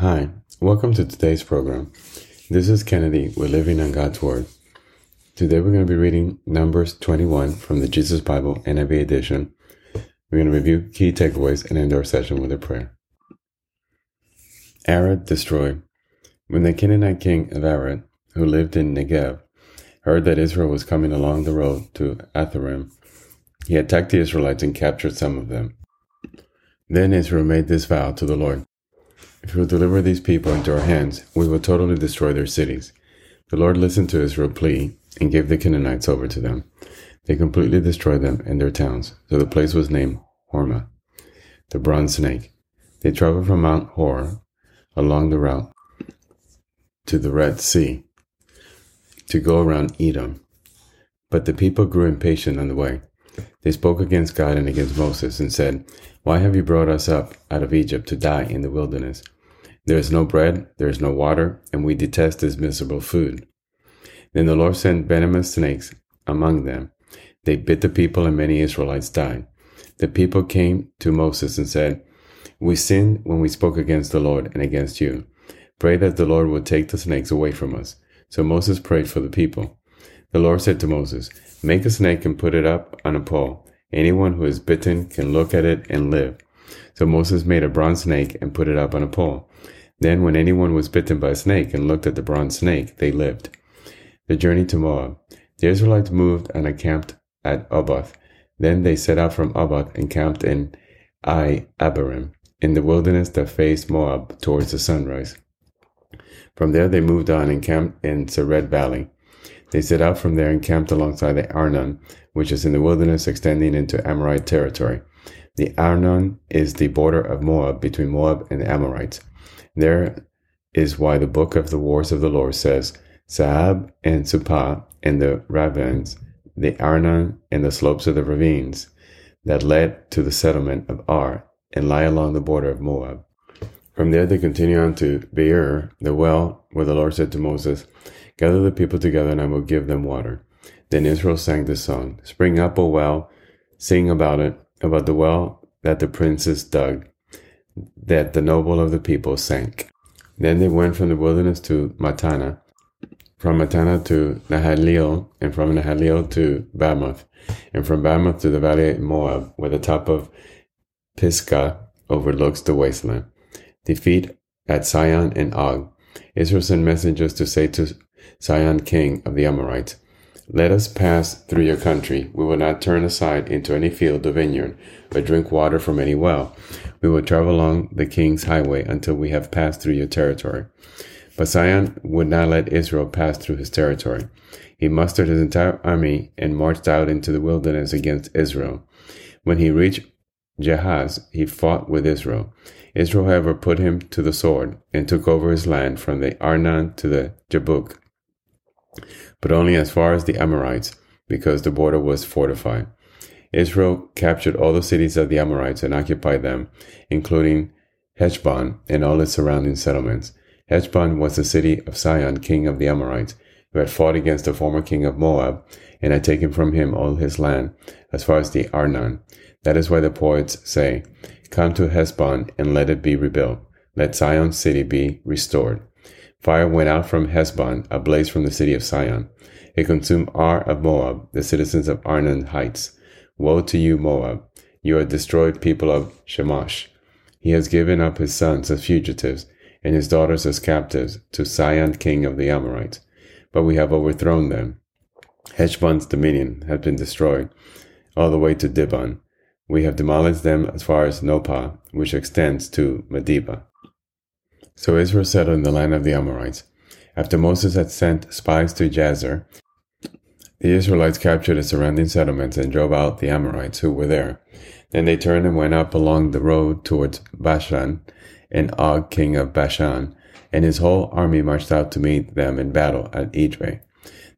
Hi, welcome to today's program. This is Kennedy. We're living on God's Word. Today we're going to be reading Numbers 21 from the Jesus Bible NIV edition. We're going to review key takeaways and end our session with a prayer. Arad destroyed. When the Canaanite king of Arad, who lived in Negev, heard that Israel was coming along the road to Atharim, he attacked the Israelites and captured some of them. Then Israel made this vow to the Lord If you will deliver these people into our hands, we will totally destroy their cities. The Lord listened to Israel's plea and gave the Canaanites over to them. They completely destroyed them and their towns, so the place was named Hormah, the bronze snake. They traveled from Mount Hor along the route to the Red Sea to go around Edom. But the people grew impatient on the way. They spoke against God and against Moses and said, Why have you brought us up out of Egypt to die in the wilderness? There is no bread, there is no water, and we detest this miserable food. Then the Lord sent venomous snakes among them. They bit the people, and many Israelites died. The people came to Moses and said, We sinned when we spoke against the Lord and against you. Pray that the Lord will take the snakes away from us. So Moses prayed for the people. The Lord said to Moses, Make a snake and put it up on a pole. Anyone who is bitten can look at it and live. So Moses made a bronze snake and put it up on a pole. Then, when anyone was bitten by a snake and looked at the bronze snake, they lived. The journey to Moab. The Israelites moved and encamped at Oboth. Then they set out from Oboth and camped in Iye Abarim, in the wilderness that faced Moab towards the sunrise. From there they moved on and camped in Zered Valley. They set out from there and camped alongside the Arnon, which is in the wilderness extending into Amorite territory. The Arnon is the border of Moab between Moab and the Amorites. There is why the book of the wars of the Lord says, Zahab and Suphah and the ravines, the Arnon and the slopes of the ravines that led to the settlement of Ar and lie along the border of Moab. From there they continue on to Beer, the well, where the Lord said to Moses, Gather the people together, and I will give them water. Then Israel sang this song Spring up, O well, sing about it, about the well that the princes dug, that the noble of the people sank. Then they went from the wilderness to Mattanah, from Mattanah to Nahaliel, and from Nahaliel to Bamoth, and from Bamoth to the valley of Moab, where the top of Pisgah overlooks the wasteland. Defeat at Sihon and Og. Israel sent messengers to say to Sihon, king of the Amorites, Let us pass through your country. We will not turn aside into any field or vineyard, or drink water from any well. We will travel along the king's highway until we have passed through your territory. But Sihon would not let Israel pass through his territory. He mustered his entire army and marched out into the wilderness against Israel. When he reached Jahaz, he fought with Israel. Israel, however, put him to the sword and took over his land from the Arnon to the Jabbok, but only as far as the Amorites, because the border was fortified. Israel captured all the cities of the Amorites and occupied them, including Heshbon and all its surrounding settlements. Heshbon was the city of Sihon, king of the Amorites, who had fought against the former king of Moab and had taken from him all his land, as far as the Arnon. That is why the poets say, Come to Heshbon and let it be rebuilt. Let Sihon's city be restored. Fire went out from Heshbon, a blaze from the city of Sihon. It consumed Ar of Moab, the citizens of Arnon Heights. Woe to you, Moab! You are destroyed people of Chemosh. He has given up his sons as fugitives and his daughters as captives to Sihon, king of the Amorites. But we have overthrown them. Heshbon's dominion has been destroyed, all the way to Dibon. We have demolished them as far as Nopah, which extends to Medeba. So Israel settled in the land of the Amorites. After Moses had sent spies to Jazer, the Israelites captured the surrounding settlements and drove out the Amorites who were there. Then they turned and went up along the road towards Bashan, and Og, king of Bashan, and his whole army marched out to meet them in battle at Edrei.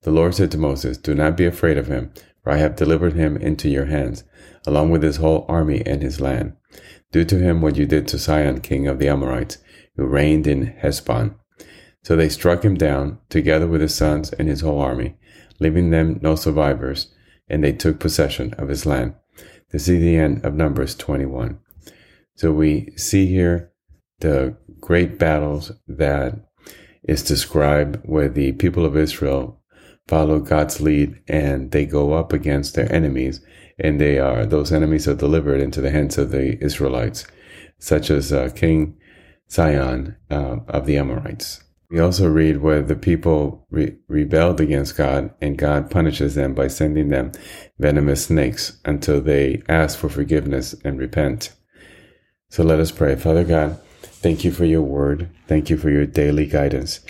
The Lord said to Moses, Do not be afraid of him, for I have delivered him into your hands, along with his whole army and his land. Do to him what you did to Sihon, king of the Amorites, who reigned in Heshbon. So they struck him down, together with his sons and his whole army, leaving them no survivors, and they took possession of his land. This is the end of Numbers 21. So we see here the great battles that is described where the people of Israel follow God's lead and they go up against their enemies and they are those enemies are delivered into the hands of the Israelites, such as uh, King Sihon uh, of the Amorites. We also read where the people re- rebelled against God and God punishes them by sending them venomous snakes until they ask for forgiveness and repent. So let us pray. Father God, thank you for your word. Thank you for your daily guidance.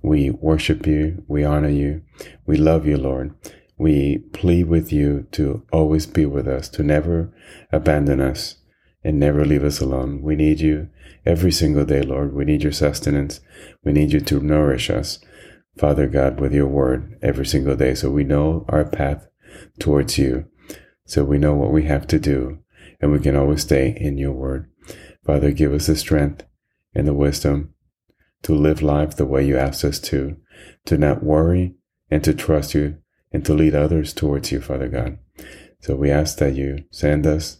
We worship you. We honor you. We love you, Lord. We plead with you to always be with us, to never abandon us and never leave us alone. We need you every single day, Lord. We need your sustenance. We need you to nourish us, Father God, with your word every single day so we know our path towards you, so we know what we have to do, and we can always stay in your word. Father, give us the strength and the wisdom to live life the way you asked us to, to not worry and to trust you and to lead others towards you, Father God. So we ask that you send us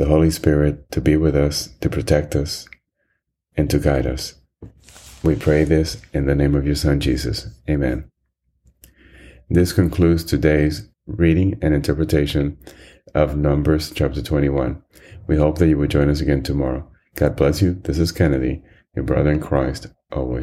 the Holy Spirit to be with us, to protect us, and to guide us. We pray this in the name of your Son, Jesus. Amen. This concludes today's reading and interpretation of Numbers chapter 21. We hope that you will join us again tomorrow. God bless you. This is Kennedy, your brother in Christ, always.